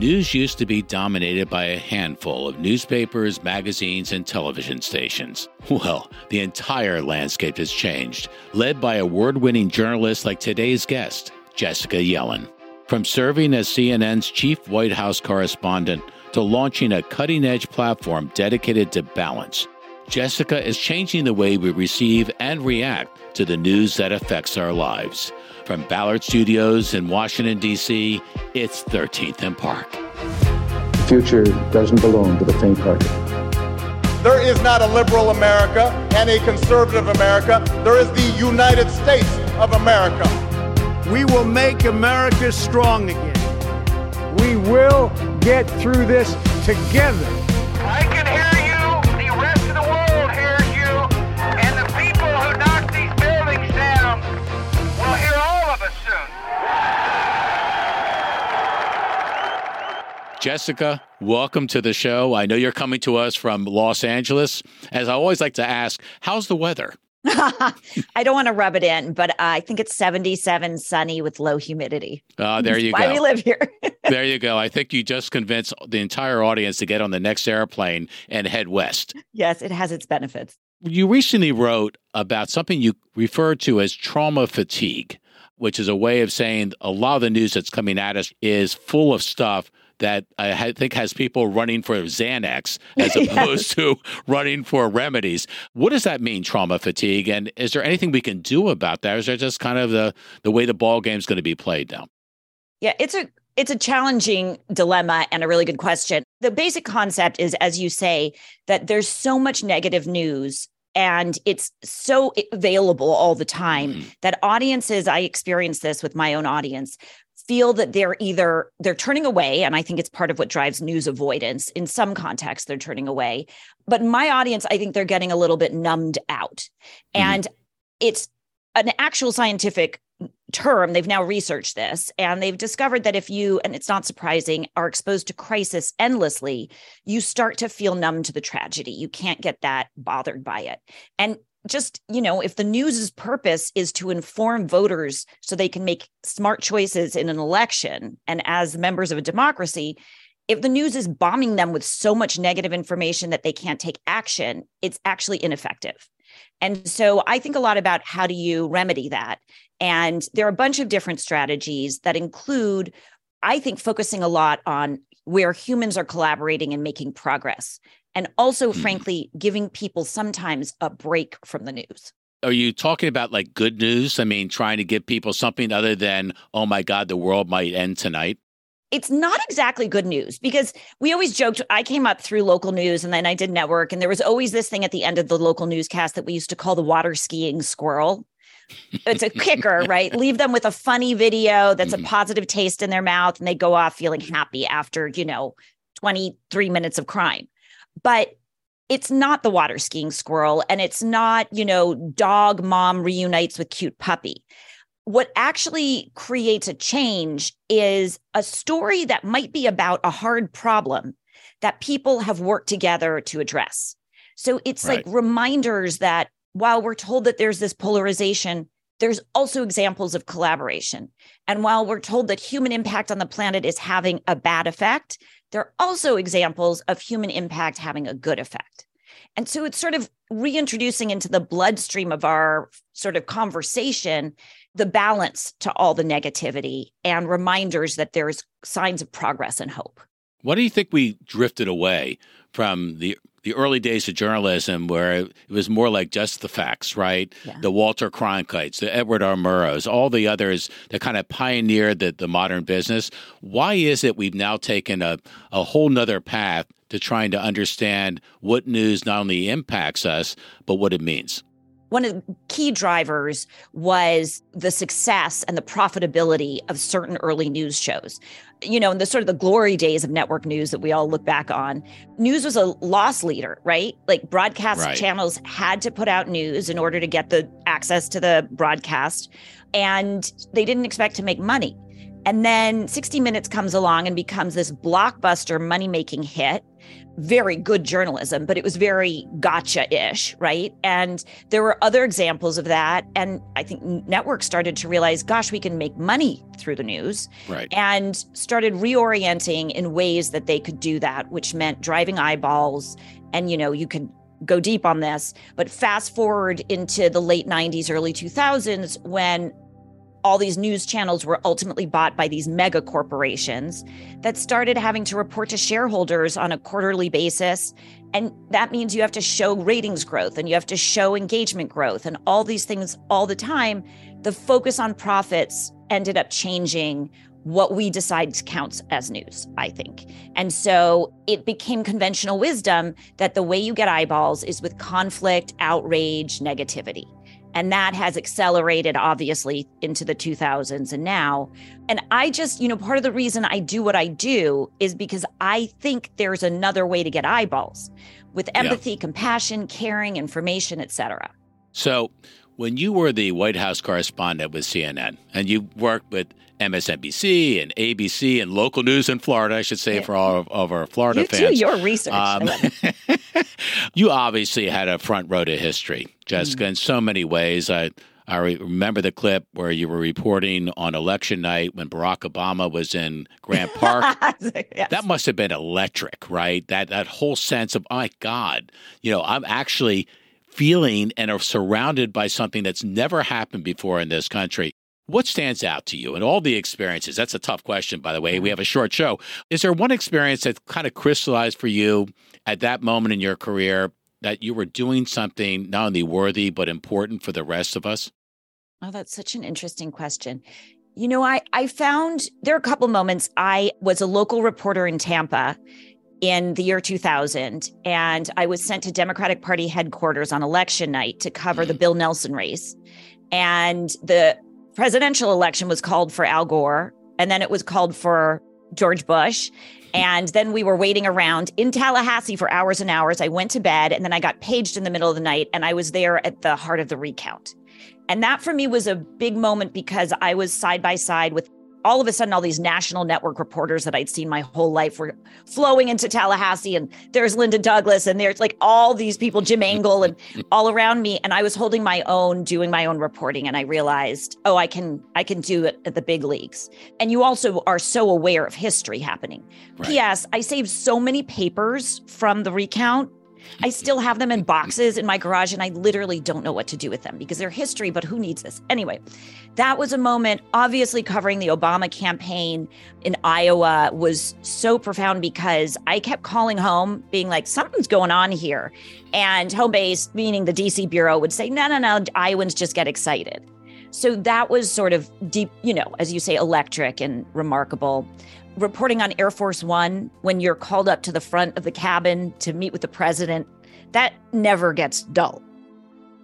News used to be dominated by a handful of newspapers, magazines, and television stations. Well, the entire landscape has changed, led by award winning journalists like today's guest, Jessica Yellin. From serving as CNN's chief White House correspondent to launching a cutting edge platform dedicated to balance, Jessica is changing the way we receive and react to the news that affects our lives. From Ballard Studios in Washington, D.C., it's 13th and Park. The future doesn't belong to the faint-hearted. There is not a liberal America and a conservative America. There is the United States of America. We will make America strong again. We will get through this together. Jessica, welcome to the show. I know you're coming to us from Los Angeles. As I always like to ask, how's the weather? I don't want to rub it in, but uh, I think it's 77 sunny with low humidity. Uh, there you go. Why we live here. there you go. I think you just convinced the entire audience to get on the next airplane and head west. Yes, it has its benefits. You recently wrote about something you referred to as trauma fatigue, which is a way of saying a lot of the news that's coming at us is full of stuff that I think has people running for Xanax as opposed yes. to running for remedies. What does that mean, trauma fatigue? And is there anything we can do about that? Or is that just kind of the, the way the ball game is going to be played now? Yeah, it's a it's a challenging dilemma and a really good question. The basic concept is, as you say, that there's so much negative news and it's so available all the time mm-hmm. that audiences i experience this with my own audience feel that they're either they're turning away and i think it's part of what drives news avoidance. In some contexts they're turning away. But my audience i think they're getting a little bit numbed out. Mm-hmm. and it's an actual scientific term. They've now researched this and they've discovered that if you and it's not surprising are exposed to crisis endlessly you start to feel numb to the tragedy. You can't get that bothered by it. And just you know if the news's purpose is to inform voters so they can make smart choices in an election and as members of a democracy if the news is bombing them with so much negative information that they can't take action it's actually ineffective. And so i think a lot about how do you remedy that. And there are a bunch of different strategies that include i think focusing a lot on where humans are collaborating and making progress and also, mm. frankly, giving people sometimes a break from the news. Are you talking about like good news? I mean, trying to give people something other than, oh my God, the world might end tonight? It's not exactly good news because we always joked. I came up through local news and then I did network, and there was always this thing at the end of the local newscast that we used to call the water skiing squirrel. It's a kicker, right? Leave them with a funny video that's a mm-hmm. positive taste in their mouth, and they go off feeling happy after, you know, 23 minutes of crime but it's not the water skiing squirrel and it's not, you know, dog mom reunites with cute puppy. What actually creates a change is a story that might be about a hard problem that people have worked together to address. So it's right. like reminders that while we're told that there's this polarization, there's also examples of collaboration. And while we're told that human impact on the planet is having a bad effect, there are also examples of human impact having a good effect. And so it's sort of reintroducing into the bloodstream of our sort of conversation the balance to all the negativity and reminders that there's signs of progress and hope. What do you think we drifted away from the the early days of journalism where it was more like just the facts, right? Yeah. The Walter Cronkites, the Edward R. Murrows, all the others that kind of pioneered the, the modern business. Why is it we've now taken a, a whole nother path to trying to understand what news not only impacts us, but what it means? One of the key drivers was the success and the profitability of certain early news shows. You know, in the sort of the glory days of network news that we all look back on, news was a loss leader, right? Like broadcast right. channels had to put out news in order to get the access to the broadcast, and they didn't expect to make money. And then 60 Minutes comes along and becomes this blockbuster money making hit. Very good journalism, but it was very gotcha ish, right? And there were other examples of that. And I think networks started to realize, gosh, we can make money through the news. Right. And started reorienting in ways that they could do that, which meant driving eyeballs. And, you know, you could go deep on this, but fast forward into the late 90s, early 2000s, when all these news channels were ultimately bought by these mega corporations that started having to report to shareholders on a quarterly basis. And that means you have to show ratings growth and you have to show engagement growth and all these things all the time. The focus on profits ended up changing what we decide counts as news, I think. And so it became conventional wisdom that the way you get eyeballs is with conflict, outrage, negativity. And that has accelerated, obviously, into the 2000s and now. And I just, you know, part of the reason I do what I do is because I think there's another way to get eyeballs with empathy, yeah. compassion, caring, information, etc. So, when you were the White House correspondent with CNN and you worked with MSNBC and ABC and local news in Florida, I should say, yeah. for all of, of, our Florida you fans. Too, your research. Um, you obviously had a front row to history, Jessica, mm. in so many ways. I, I remember the clip where you were reporting on election night when Barack Obama was in Grant Park. yes. That must have been electric, right? That that whole sense of, oh my God, you know, I'm actually feeling and are surrounded by something that's never happened before in this country. What stands out to you in all the experiences? That's a tough question, by the way. We have a short show. Is there one experience that kind of crystallized for you at that moment in your career that you were doing something not only worthy, but important for the rest of us? Oh, that's such an interesting question. You know, I, I found there are a couple moments. I was a local reporter in Tampa in the year 2000, and I was sent to Democratic Party headquarters on election night to cover the mm. Bill Nelson race. And the presidential election was called for Al Gore, and then it was called for George Bush. And then we were waiting around in Tallahassee for hours and hours. I went to bed and then I got paged in the middle of the night and I was there at the heart of the recount. And that for me was a big moment because I was side by side with all of a sudden all these national network reporters that I'd seen my whole life were flowing into Tallahassee and there's Linda Douglass and there's like all these people Jim Angle and all around me and I was holding my own doing my own reporting and I realized oh I can I can do it at the big leagues and you also are so aware of history happening right. ps I saved so many papers from the recount I still have them in boxes in my garage and I literally don't know what to do with them because they're history, but who needs this? Anyway, that was a moment, obviously, covering the Obama campaign in Iowa was so profound because I kept calling home, being like, something's going on here. And home base, meaning the DC Bureau, would say, no, no, no, Iowans just get excited. So that was sort of deep, you know, as you say, electric and remarkable reporting on Air Force One when you're called up to the front of the cabin to meet with the president, that never gets dull.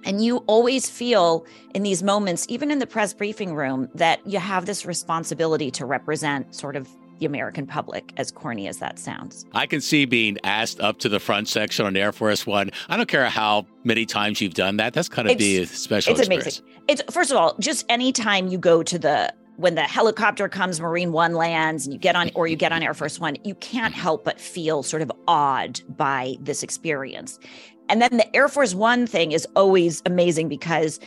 And you always feel in these moments, even in the press briefing room, that you have this responsibility to represent sort of the American public, as corny as that sounds. I can see being asked up to the front section on Air Force One. I don't care how many times you've done that. That's kind of be a special it's experience. amazing. It's first of all, just anytime you go to the when the helicopter comes, Marine One lands, and you get on, or you get on Air Force One, you can't help but feel sort of awed by this experience. And then the Air Force One thing is always amazing because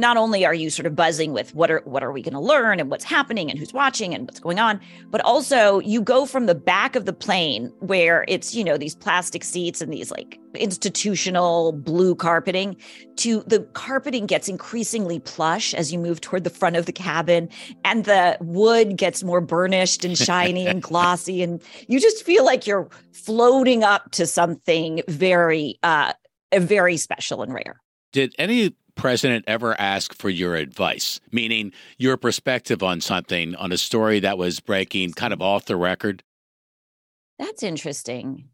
not only are you sort of buzzing with what are what are we going to learn and what's happening and who's watching and what's going on but also you go from the back of the plane where it's you know these plastic seats and these like institutional blue carpeting to the carpeting gets increasingly plush as you move toward the front of the cabin and the wood gets more burnished and shiny and glossy and you just feel like you're floating up to something very uh very special and rare. Did any president ever ask for your advice, meaning your perspective on something, on a story that was breaking kind of off the record? That's interesting.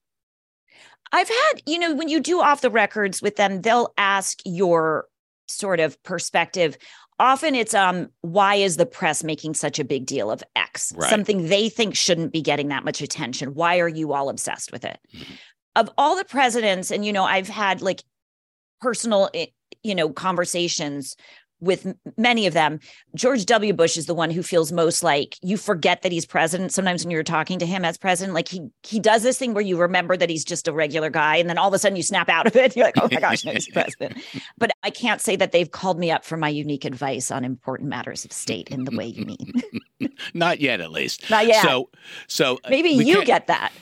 I've had, you know, when you do off the records with them, they'll ask your sort of perspective. Often it's um why is the press making such a big deal of X? Right. Something they think shouldn't be getting that much attention. Why are you all obsessed with it? Mm-hmm. Of all the presidents and you know, I've had like personal eh, you know conversations with many of them, George W. Bush is the one who feels most like you forget that he's president. Sometimes when you're talking to him as president, like he he does this thing where you remember that he's just a regular guy, and then all of a sudden you snap out of it. You're like, oh my gosh, no, he's president. But I can't say that they've called me up for my unique advice on important matters of state in the way you mean. Not yet, at least. Not yet. So, so uh, maybe you get that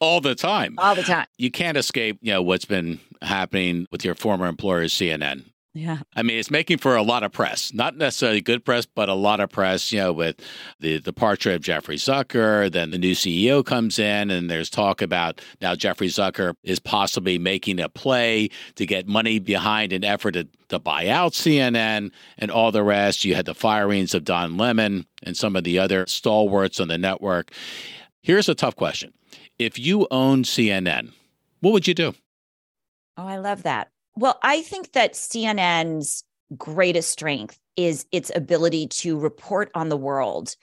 all the time. All the time. You can't escape, you know, what's been happening with your former employer, CNN. Yeah. I mean, it's making for a lot of press, not necessarily good press, but a lot of press, you know, with the departure of Jeffrey Zucker. Then the new CEO comes in, and there's talk about now Jeffrey Zucker is possibly making a play to get money behind an effort to, to buy out CNN and all the rest. You had the firings of Don Lemon and some of the other stalwarts on the network. Here's a tough question If you own CNN, what would you do? Oh, I love that. Well, I think that CNN's greatest strength is its ability to report on the world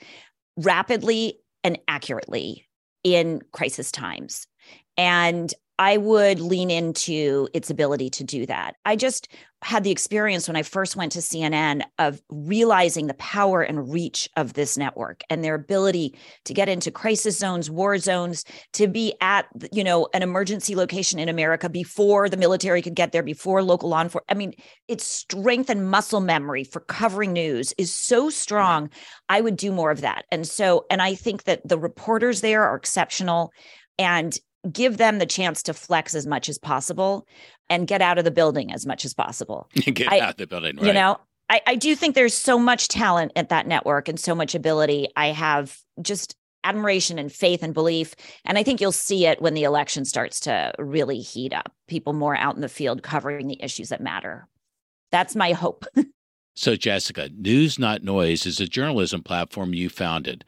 rapidly and accurately in crisis times. And I would lean into its ability to do that. I just had the experience when I first went to CNN of realizing the power and reach of this network and their ability to get into crisis zones, war zones, to be at you know an emergency location in America before the military could get there, before local law enforcement. I mean, its strength and muscle memory for covering news is so strong. I would do more of that, and so and I think that the reporters there are exceptional. And give them the chance to flex as much as possible and get out of the building as much as possible. get I, out of the building, right. You know, I, I do think there's so much talent at that network and so much ability. I have just admiration and faith and belief. And I think you'll see it when the election starts to really heat up, people more out in the field covering the issues that matter. That's my hope. so, Jessica, News Not Noise is a journalism platform you founded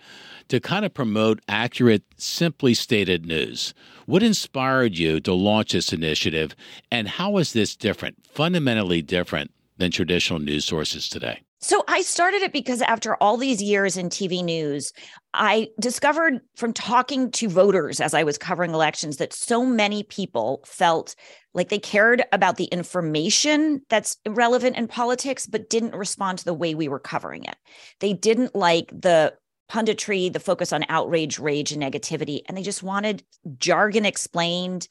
to kind of promote accurate, simply stated news. What inspired you to launch this initiative, and how is this different, fundamentally different than traditional news sources today? So I started it because after all these years in TV news, I discovered from talking to voters as I was covering elections that so many people felt like they cared about the information that's relevant in politics, but didn't respond to the way we were covering it. They didn't like the punditry, the focus on outrage, rage, and negativity. And they just wanted jargon explained,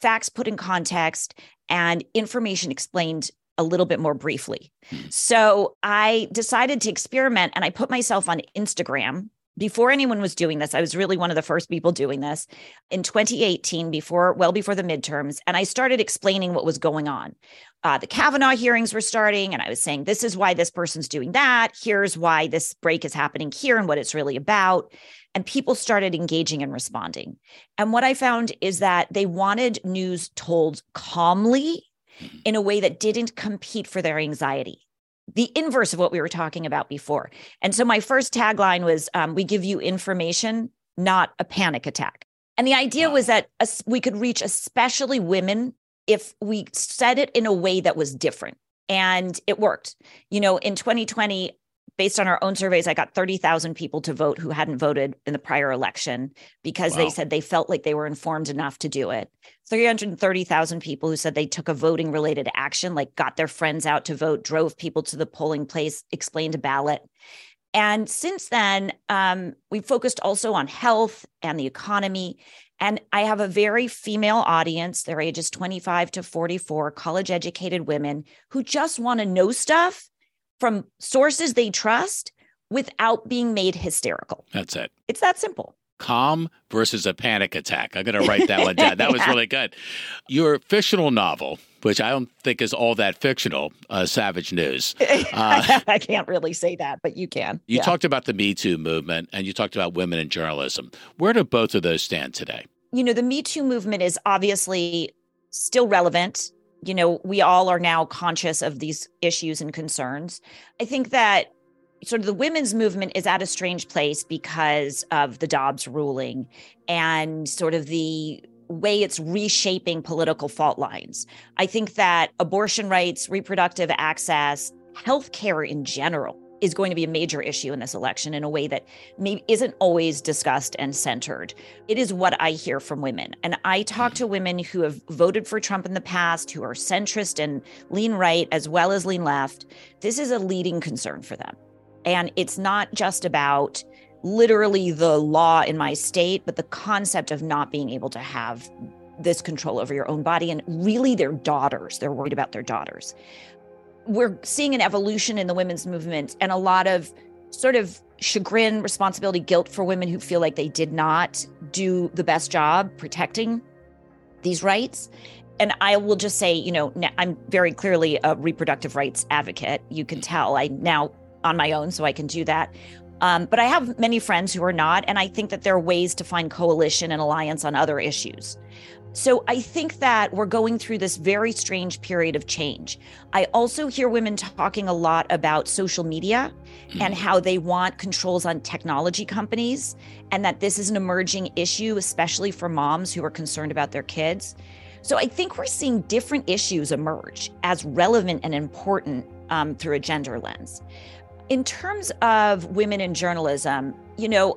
facts put in context, and information explained a little bit more briefly. Hmm. So I decided to experiment and I put myself on Instagram before anyone was doing this, I was really one of the first people doing this in 2018, before well before the midterms, and I started explaining what was going on. Uh, the Kavanaugh hearings were starting, and I was saying, "This is why this person's doing that. Here's why this break is happening here, and what it's really about." And people started engaging and responding. And what I found is that they wanted news told calmly. In a way that didn't compete for their anxiety the inverse of what we were talking about before. And so my first tagline was um, We give you information, not a panic attack. And the idea wow. was that we could reach especially women if we said it in a way that was different. And it worked. You know, in 2020, based on our own surveys, I got 30,000 people to vote who hadn't voted in the prior election because wow. they said they felt like they were informed enough to do it. 330,000 people who said they took a voting related action, like got their friends out to vote, drove people to the polling place, explained a ballot. And since then, um, we focused also on health and the economy. And I have a very female audience. Their ages 25 to 44, college educated women who just want to know stuff from sources they trust without being made hysterical. That's it. It's that simple. Calm versus a panic attack. I'm going to write that one down. That yeah. was really good. Your fictional novel, which I don't think is all that fictional, uh, Savage News. Uh, I can't really say that, but you can. You yeah. talked about the Me Too movement and you talked about women in journalism. Where do both of those stand today? You know, the Me Too movement is obviously still relevant you know, we all are now conscious of these issues and concerns. I think that sort of the women's movement is at a strange place because of the Dobbs ruling and sort of the way it's reshaping political fault lines. I think that abortion rights, reproductive access, healthcare in general is going to be a major issue in this election in a way that maybe isn't always discussed and centered. It is what I hear from women. And I talk to women who have voted for Trump in the past, who are centrist and lean right as well as lean left. This is a leading concern for them. And it's not just about literally the law in my state, but the concept of not being able to have this control over your own body and really their daughters. They're worried about their daughters we're seeing an evolution in the women's movement and a lot of sort of chagrin, responsibility, guilt for women who feel like they did not do the best job protecting these rights. And I will just say, you know, I'm very clearly a reproductive rights advocate. You can tell I now on my own, so I can do that. Um, but I have many friends who are not. And I think that there are ways to find coalition and alliance on other issues. So I think that we're going through this very strange period of change. I also hear women talking a lot about social media and how they want controls on technology companies, and that this is an emerging issue, especially for moms who are concerned about their kids. So I think we're seeing different issues emerge as relevant and important um, through a gender lens. In terms of women in journalism, you know,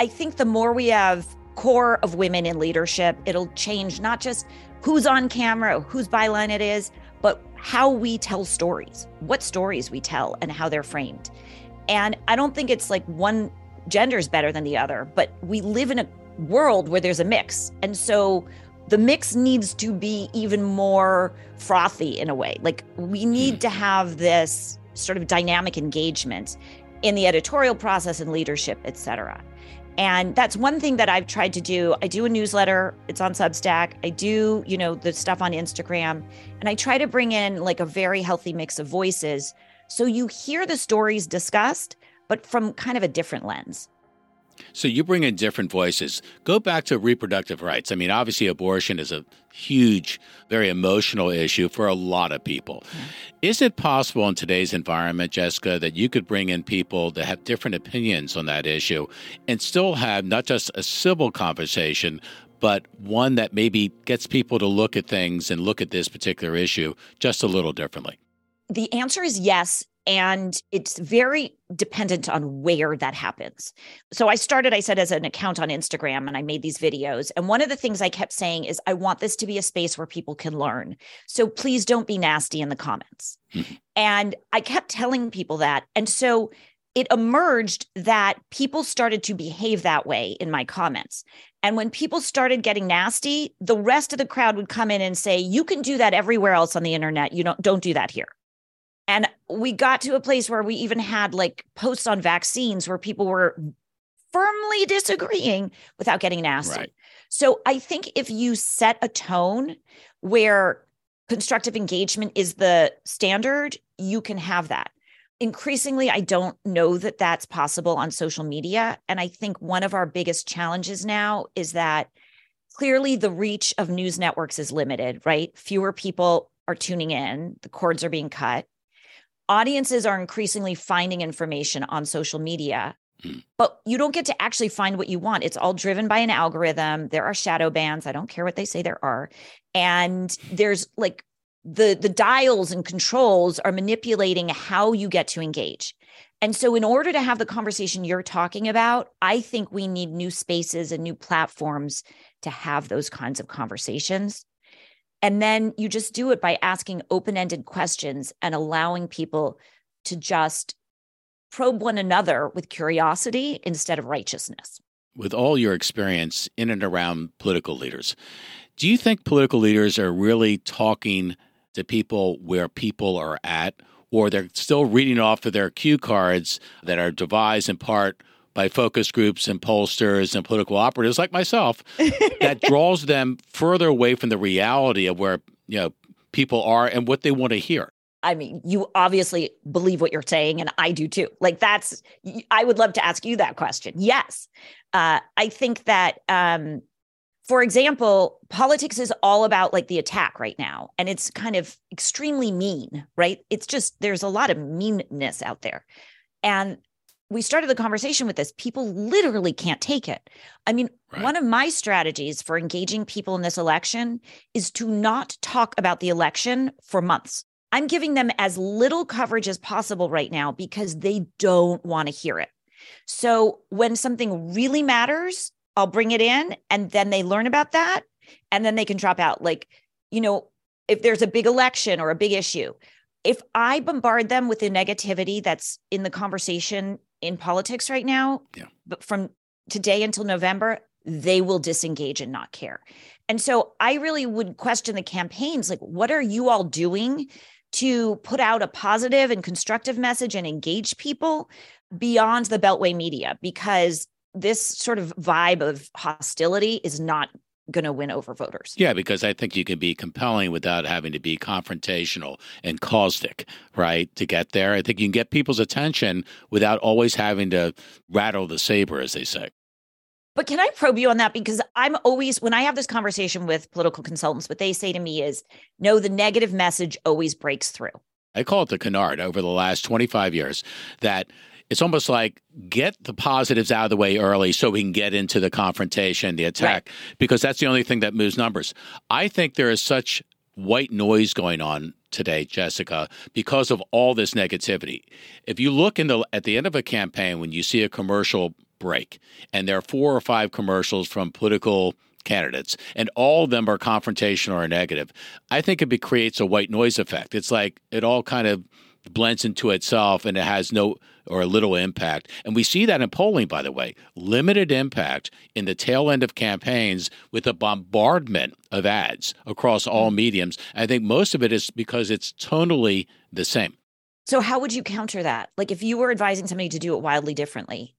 I think the more we have core of women in leadership. It'll change not just who's on camera, whose byline it is, but how we tell stories, what stories we tell, and how they're framed. And I don't think it's like one gender is better than the other, but we live in a world where there's a mix. And so the mix needs to be even more frothy in a way. Like we need to have this sort of dynamic engagement in the editorial process and leadership, et cetera. And that's one thing that I've tried to do. I do a newsletter, it's on Substack. I do, you know, the stuff on Instagram, and I try to bring in like a very healthy mix of voices. So you hear the stories discussed, but from kind of a different lens. So you bring in different voices. Go back to reproductive rights. I mean, obviously, abortion is a huge, very emotional issue for a lot of people. Yeah. Is it possible in today's environment, Jessica, that you could bring in people that have different opinions on that issue and still have not just a civil conversation, but one that maybe gets people to look at things and look at this particular issue just a little differently? The answer is yes and it's very dependent on where that happens. So I started, I said, as an account on Instagram and I made these videos. And one of the things I kept saying is, I want this to be a space where people can learn. So please don't be nasty in the comments. Mm-hmm. And I kept telling people that. And so it emerged that people started to behave that way in my comments. And when people started getting nasty, the rest of the crowd would come in and say, "You can do that everywhere else on the internet. You don't don't do that here." And we got to a place where we even had like posts on vaccines where people were firmly disagreeing without getting nasty. Right. So I think if you set a tone where constructive engagement is the standard, you can have that. Increasingly, I don't know that that's possible on social media. And I think one of our biggest challenges now is that clearly the reach of news networks is limited, right? Fewer people are tuning in, the cords are being cut audiences are increasingly finding information on social media hmm. but you don't get to actually find what you want. It's all driven by an algorithm. There are shadow bans. i don't care what they say there are. And there's like the the dials and controls are manipulating how you get to engage. And so in order to have the conversation you're talking about i think we need new spaces and new platforms to have those kinds of conversations and then you just do it by asking open ended questions and allowing people to just probe one another with curiosity instead of righteousness. With all your experience in and around political leaders, do you think political leaders are really talking to people where people are at, or they're still reading off of their cue cards that are devised in part by focus groups and pollsters and political operatives like myself that draws them further away from the reality of where you know people are and what they want to hear. I mean, you obviously believe what you're saying, and I do too. Like that's, I would love to ask you that question. Yes, uh, I think that, um, for example, politics is all about like the attack right now, and it's kind of extremely mean, right? It's just there's a lot of meanness out there, and we started the conversation with this. People literally can't take it. I mean, right. one of my strategies for engaging people in this election is to not talk about the election for months. I'm giving them as little coverage as possible right now because they don't want to hear it. So when something really matters, I'll bring it in and then they learn about that and then they can drop out. Like, you know, if there's a big election or a big issue, if I bombard them with the negativity that's in the conversation in politics right now, yeah. but from today until November, they will disengage and not care. And so I really would question the campaigns like, what are you all doing to put out a positive and constructive message and engage people beyond the Beltway media? Because this sort of vibe of hostility is not going to win over voters. Yeah, because I think you can be compelling without having to be confrontational and caustic, right? To get there. I think you can get people's attention without always having to rattle the saber, as they say. But can I probe you on that? Because I'm always, when I have this conversation with political consultants, what they say to me is no, the negative message always breaks through. I call it the canard over the last 25 years that it's almost like get the positives out of the way early so we can get into the confrontation, the attack, right. because that's the only thing that moves numbers. I think there is such white noise going on today, Jessica, because of all this negativity. If you look in the at the end of a campaign when you see a commercial break. And there are four or five commercials from political candidates, and all of them are confrontational or negative. I think it creates a white noise effect. It's like it all kind of blends into itself and it has no or little impact. And we see that in polling, by the way, limited impact in the tail end of campaigns with a bombardment of ads across all mm. mediums. I think most of it is because it's tonally the same. So, how would you counter that? Like, if you were advising somebody to do it wildly differently,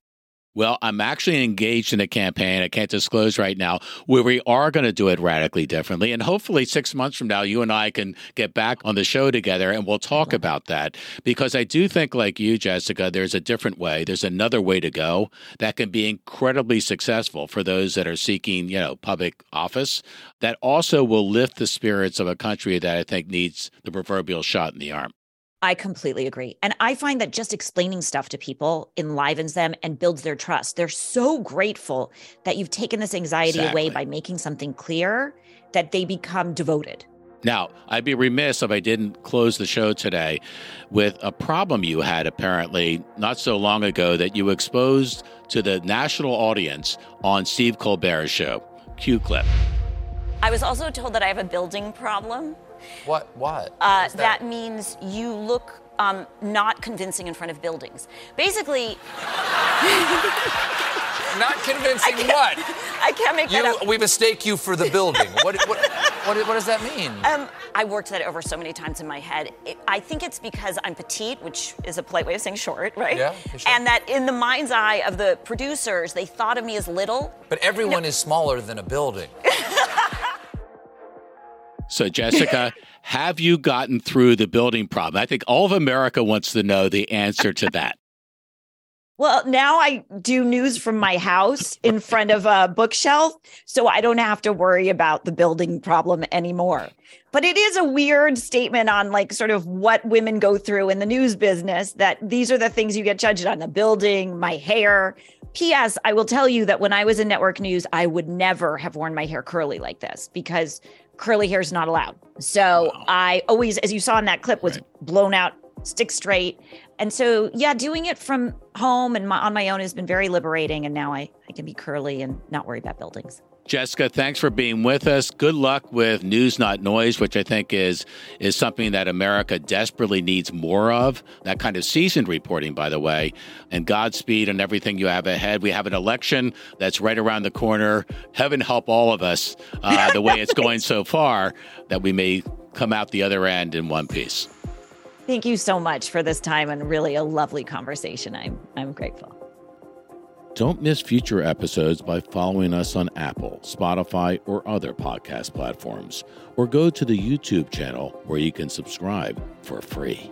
well, I'm actually engaged in a campaign I can't disclose right now where we are going to do it radically differently. And hopefully, six months from now, you and I can get back on the show together and we'll talk about that. Because I do think, like you, Jessica, there's a different way. There's another way to go that can be incredibly successful for those that are seeking, you know, public office that also will lift the spirits of a country that I think needs the proverbial shot in the arm. I completely agree. And I find that just explaining stuff to people enlivens them and builds their trust. They're so grateful that you've taken this anxiety exactly. away by making something clear that they become devoted. Now, I'd be remiss if I didn't close the show today with a problem you had apparently not so long ago that you exposed to the national audience on Steve Colbert's show. Cue clip. I was also told that I have a building problem. What? What? Uh, that? that? means you look um, not convincing in front of buildings. Basically. not convincing I what? I can't make you, that up. We mistake you for the building. what, what, what, what, does that mean? Um, I worked that over so many times in my head. It, I think it's because I'm petite, which is a polite way of saying short, right? Yeah. Sure. And that in the mind's eye of the producers, they thought of me as little. But everyone no. is smaller than a building. So, Jessica, have you gotten through the building problem? I think all of America wants to know the answer to that. Well, now I do news from my house in front of a bookshelf, so I don't have to worry about the building problem anymore. But it is a weird statement on like sort of what women go through in the news business that these are the things you get judged on the building, my hair. P.S. I will tell you that when I was in network news, I would never have worn my hair curly like this because curly hair is not allowed. So wow. I always, as you saw in that clip, was right. blown out, stick straight. And so, yeah, doing it from home and my, on my own has been very liberating. And now I, I can be curly and not worry about buildings. Jessica, thanks for being with us. Good luck with News Not Noise, which I think is is something that America desperately needs more of. That kind of seasoned reporting, by the way. And Godspeed and everything you have ahead. We have an election that's right around the corner. Heaven help all of us uh, the way it's going so far that we may come out the other end in one piece. Thank you so much for this time and really a lovely conversation. I'm I'm grateful. Don't miss future episodes by following us on Apple, Spotify, or other podcast platforms, or go to the YouTube channel where you can subscribe for free.